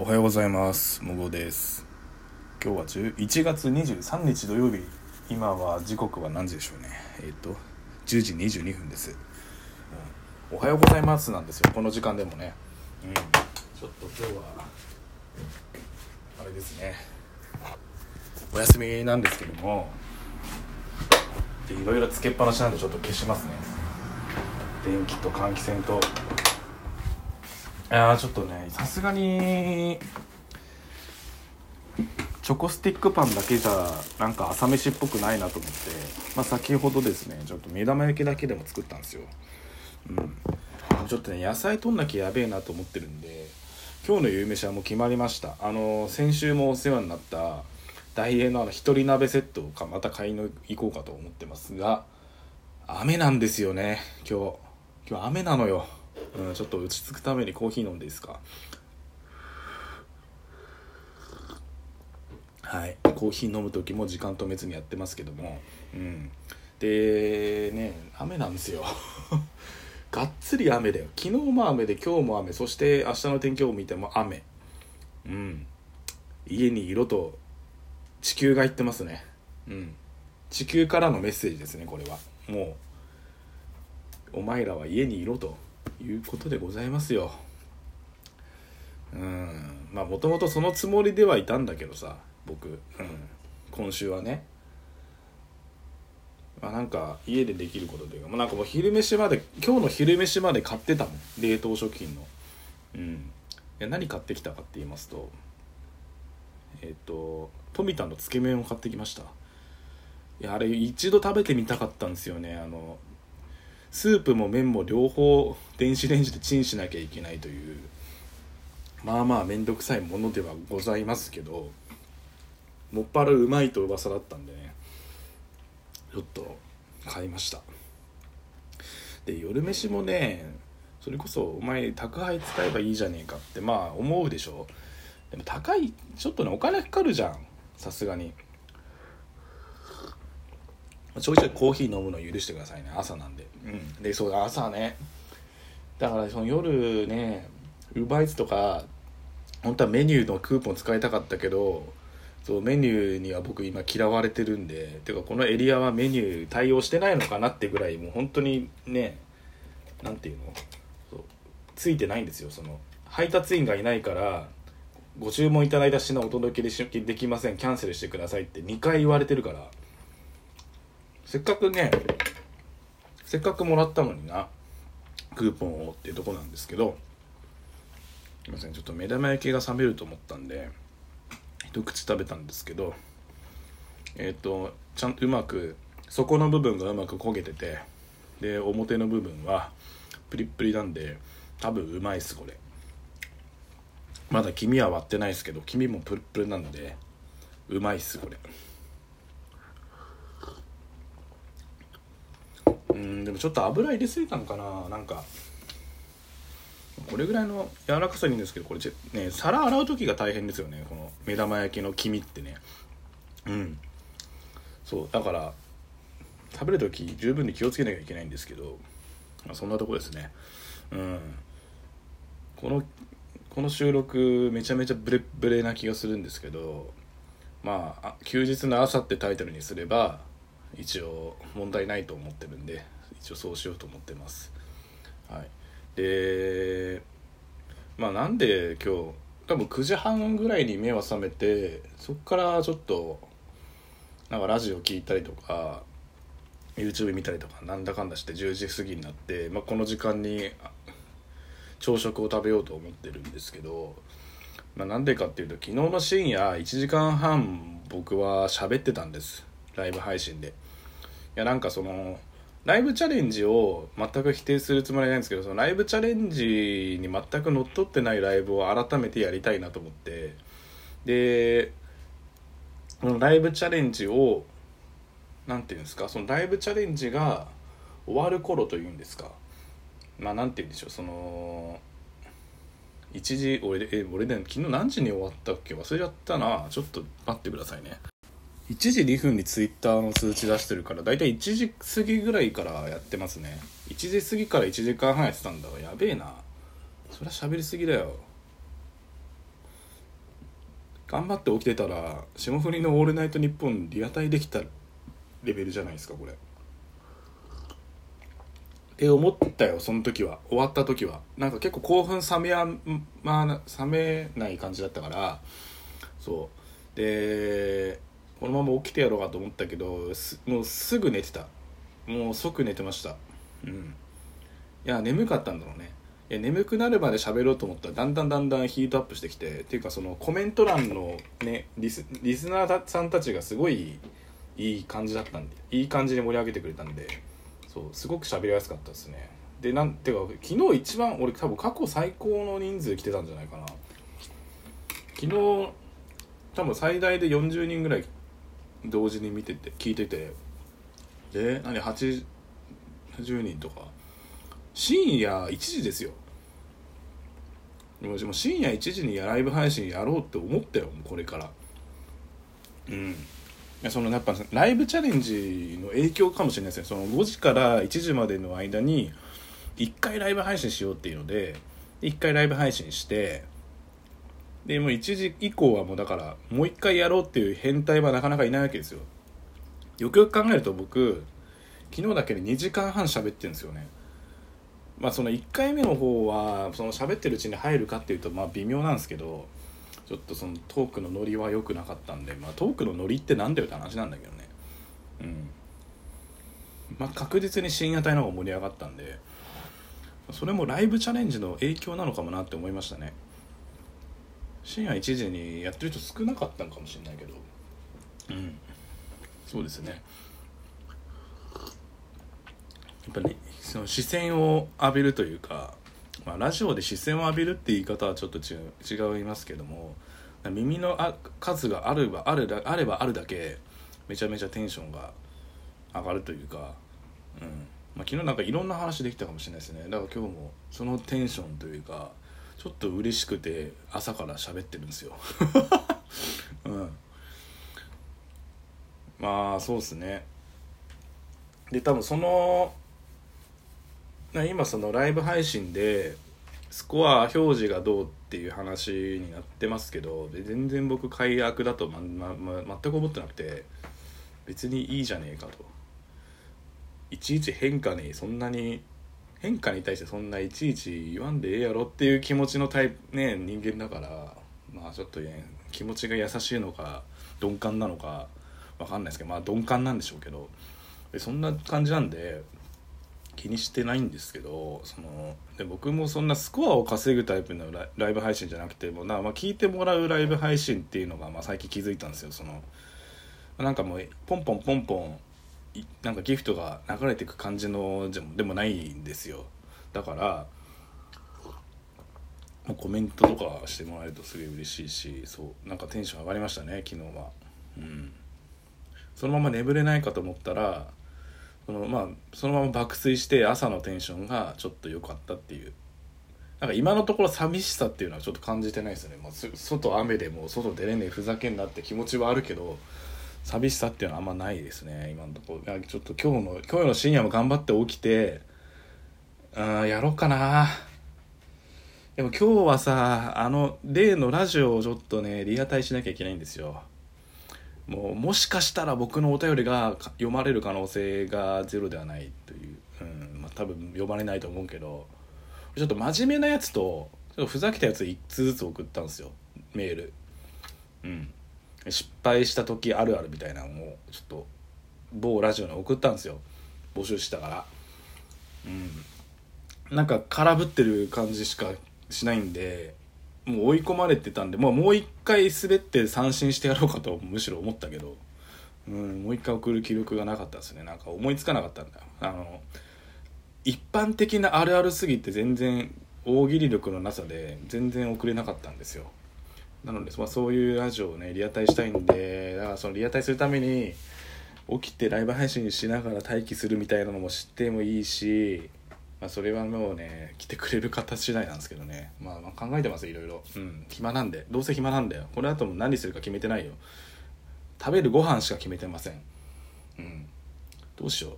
おはようございます。もごです。今日は1月23日土曜日。今は時刻は何時でしょうね。えっ、ー、と10時22分です、うん、おはようございますなんですよ。この時間でもね。うん。ちょっと今日はあれですね。お休みなんですけども。でいろいろつけっぱなしなんでちょっと消しますね。電気と換気扇といやちょっとねさすがにチョコスティックパンだけじゃなんか朝飯っぽくないなと思って、まあ、先ほどですねちょっと目玉焼きだけでも作ったんですよ。うん。ちょっとね野菜取んなきゃやべえなと思ってるんで今日の夕飯はもう決まりました。あの先週もお世話になった大英のあの一人鍋セットをまた買いに行こうかと思ってますが雨なんですよね今日。今日雨なのよ。うん、ちょっと落ち着くためにコーヒー飲んでいいですか？はい。コーヒー飲む時も時間止めずにやってますけども。うん。でね雨なんですよ。がっつり雨だよ。昨日も雨で今日も雨。そして明日の天気を見ても雨。うん。家に色と地球が言ってますね。うん。地球からのメッセージですねこれは。もうお前らは家にいろと。いうことでございますよ。うん。まあもともとそのつもりではいたんだけどさ僕、うん、今週はね。まあなんか家でできることというか、まあ、なんかもう昼飯まで今日の昼飯まで買ってたもん。冷凍食品の。うん。いや何買ってきたかって言いますとえっ、ー、と富田のつけ麺を買ってきました。いやあれ一度食べてみたかったんですよね。あのスープも麺も両方電子レンジでチンしなきゃいけないというまあまあ面倒くさいものではございますけどもっぱらうまいと噂だったんでねちょっと買いました。で夜飯もねそれこそお前宅配使えばいいじゃねえかってまあ思うでしょ。でも高いちょっとねお金かかるじゃんさすがに。ちょいちょいコーヒー飲むの許してくださいね。朝なんで。うん。でそう朝ね。だからその夜ねウーバーイーツとか本当はメニューのクーポン使いたかったけどそうメニューには僕今嫌われてるんでてかこのエリアはメニュー対応してないのかなってぐらいもう本当にね何ていうの？そうついてないんですよ。その配達員がいないからご注文いただいた品お届けできません。キャンセルしてくださいって2回言われてるからせっかくねせっかくもらったのになクーポンをっていうとこなんですけどすいませんちょっと目玉焼きが冷めると思ったんで一口食べたんですけどえっ、ー、とちゃんとうまく底の部分がうまく焦げててで表の部分はプリップリなんで多分うまいっすこれまだ黄身は割ってないですけど黄身もプルプルなんでうまいっすこれ。うんでもちょっと油入れすぎたのかな。なんかこれぐらいの柔らかさにいいんですけどこれね皿洗う時が大変ですよね。この目玉焼きの黄身ってね。うん。そうだから食べる時十分に気をつけなきゃいけないんですけど、まあ、そんなとこですね。うん。このこの収録めちゃめちゃブレブレな気がするんですけどまあ休日の朝ってタイトルにすれば一応問題ないと思ってるんで一応そうしようと思ってます。はい。でまあなんで今日多分9時半ぐらいに目は覚めてそっからちょっとなんかラジオ聞いたりとか YouTube 見たりとかなんだかんだして10時過ぎになって、まあ、この時間に朝食を食べようと思ってるんですけど、まあ、なんでかっていうと昨日の深夜1時間半僕は喋ってたんです。ライブ配信で。いやなんかそのライブチャレンジを全く否定するつもりないんですけどそのライブチャレンジに全く乗っ取ってないライブを改めてやりたいなと思って。でこのライブチャレンジを何て言うんですかそのライブチャレンジが終わる頃というんですか。まあ何て言うんでしょうその1時俺え俺ね昨日何時に終わったっけ？忘れちゃったな。ちょっと待ってくださいね。1時2分にツイッターの通知出してるから大体1時過ぎぐらいからやってますね。1時過ぎから1時間半やってたんだわ。やべえな。そりゃ喋りすぎだよ。頑張って起きてたら霜降りの「オールナイトニッポン」リアタイできたレベルじゃないですかこれ。って思ったよその時は。終わった時は。なんか結構興奮冷めやまあ冷めない感じだったから。そう。でこのまま起きてやろうかと思ったけどもうすぐ寝てた。もう即寝てました。うん。いや眠かったんだろうね。いや眠くなるまで喋ろうと思ったらだんだんだんだんヒートアップしてきてっていうかそのコメント欄のねリスリスナーさんたちがすごいいい感じだったんでいい感じに盛り上げてくれたんでそうすごく喋りやすかったですね。でなんていうか昨日一番俺多分過去最高の人数来てたんじゃないかな。昨日多分最大で40人ぐらい同時に見てて聞いててで何80人とか。深夜1時ですよ。も深夜1時にライブ配信やろうって思ったよこれから。うん。そのやっぱライブチャレンジの影響かもしれないですねその5時から1時までの間に1回ライブ配信しようっていうので1回ライブ配信してでもう1時以降はもうだからもう1回やろうっていう変態はなかなかいないわけですよ。よくよく考えると僕昨日だけで2時間半喋ってるんですよね。まあその1回目の方はその喋ってるうちに入るかっていうとまあ微妙なんですけどちょっとそのトークのノリは良くなかったんで、まあ、トークのノリって何だよって話なんだけどね。うん。まあ確実に深夜帯の方が盛り上がったんでそれもライブチャレンジの影響なのかもなって思いましたね。深夜1時にやってる人少なかったのかもしれないけど。うん。そうですね。やっぱり、ね、その視線を浴びるというか、まあ、ラジオで視線を浴びるって言い方はちょっと違いますけども耳のあ数があればあるあればあるだけめちゃめちゃテンションが上がるというか、うん。まあ、昨日なんかいろんな話できたかもしれないですね。だから今日もそのテンションというかちょっと嬉しくて朝から喋ってるんですよ。うん。まあそうですね。で多分その今そのライブ配信でスコア表示がどうっていう話になってますけど全然僕解約だと、まま、全く思ってなくて別にいいじゃねえかと。いちいち変化にそんなに変化に対してそんないちいち言わんでええやろっていう気持ちのタイプね人間だからまあちょっとね気持ちが優しいのか鈍感なのか分かんないですけどまあ鈍感なんでしょうけどそんな感じなんで気にしてないんですけどそので僕もそんなスコアを稼ぐタイプのライブ配信じゃなくてもな、まあ、聞いてもらうライブ配信っていうのが、まあ、最近気づいたんですよその。なんかもうポンポンポンポンなんかギフトが流れてく感じのでもないんですよ。だからコメントとかしてもらえるとすげえ嬉しいしそうなんかテンション上がりましたね昨日は。うん。そのまま眠れないかと思ったらそのまあそのまま爆睡して朝のテンションがちょっと良かったっていう。なんか今のところ寂しさっていうのはちょっと感じてないですよね、まあ、外雨でもう外出れねえふざけんなって気持ちはあるけど寂しさっていうのはあんまないですね今のところ。ちょっと今日の今日の深夜も頑張って起きてうんやろうかな。でも今日はさあの例のラジオをちょっとねリアタイしなきゃいけないんですよ。もうもしかしたら僕のお便りが読まれる可能性がゼロではないという、うんまあ、多分読まれないと思うけど。ちょっと真面目なやつとちょっとふざけたやつ1通ずつ送ったんですよ。メール。うん。失敗した時あるあるみたいなのをちょっと某ラジオに送ったんですよ。募集したから。うん。なんか空振ってる感じしかしないんでもう追い込まれてたんで、まあ、もう一回滑って三振してやろうかとむしろ思ったけど、うん、もう一回送る気力がなかったですね。なんか思いつかなかったんだよ。あの一般的なあるあるすぎて全然大喜利力のなさで全然送れなかったんですよ。なので、まあ、そういうラジオをねリアタイしたいんでだからそのリアタイするために起きてライブ配信しながら待機するみたいなのも知ってもいいしまあ、それはもうね来てくれる方次第なんですけどね、まあ、まあ考えてますいろいろ。うん。暇なんで。どうせ暇なんだよ。これ後も何するか決めてないよ。食べるご飯しか決めてません。うん。どうしよう。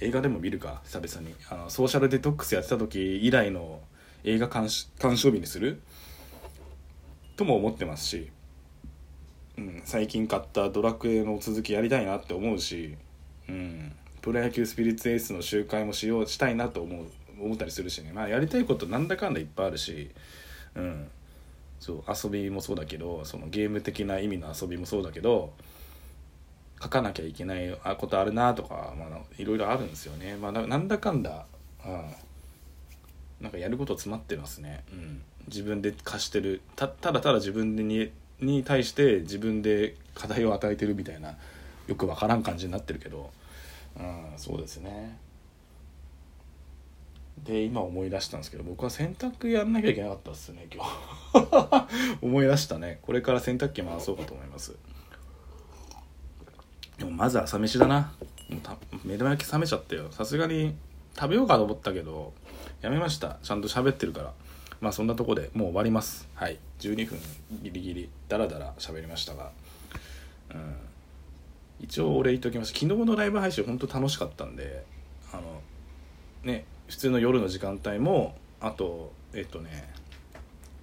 映画でも見るか久々に。あのソーシャルデトックスやってた時以来の映画鑑賞日にするとも思ってますしうん、最近買ったドラクエの続きやりたいなって思うし、うん、プロ野球スピリッツエースの集会もしようしたいなと思う思ったりするしね。まあやりたいことなんだかんだいっぱいあるし、うん、そう遊びもそうだけどそのゲーム的な意味の遊びもそうだけど書かなきゃいけないことあるなとか、まあ、いろいろあるんですよね、まあ、なんだかんだ、うん、なんかやること詰まってますね、うん、自分で貸してるただただ自分でにに対して自分で課題を与えてるみたいなよくわからん感じになってるけど、うん、そうですね。で今思い出したんですけど僕は洗濯やんなきゃいけなかったっすね今日。思い出したね。これから洗濯機回そうかと思います。でもまず朝飯だな。もうた目玉焼き冷めちゃったよ。さすがに食べようかと思ったけどやめました。ちゃんと喋ってるから。まあそんなとこでもう終わります。はい。12分ギリギリダラダラ喋りましたが。うん。一応お礼言っておきます。昨日のライブ配信本当楽しかったんであのね普通の夜の時間帯もあとえっとね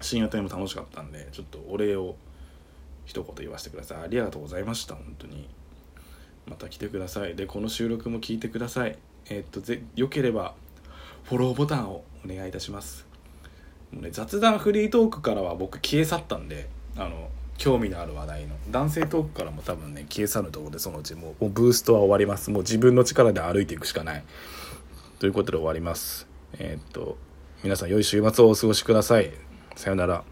深夜帯も楽しかったんでちょっとお礼を一言言わせてください。ありがとうございました本当に。また来てください。でこの収録も聞いてください。えっとぜよければフォローボタンをお願いいたします、ね、雑談フリートークからは僕消え去ったんであの興味のある話題の。男性トークからも多分ね消え去るところでそのうちもうブーストは終わります。もう自分の力で歩いていくしかない。ということで終わります。えー、っと皆さん良い週末をお過ごしください。さよなら。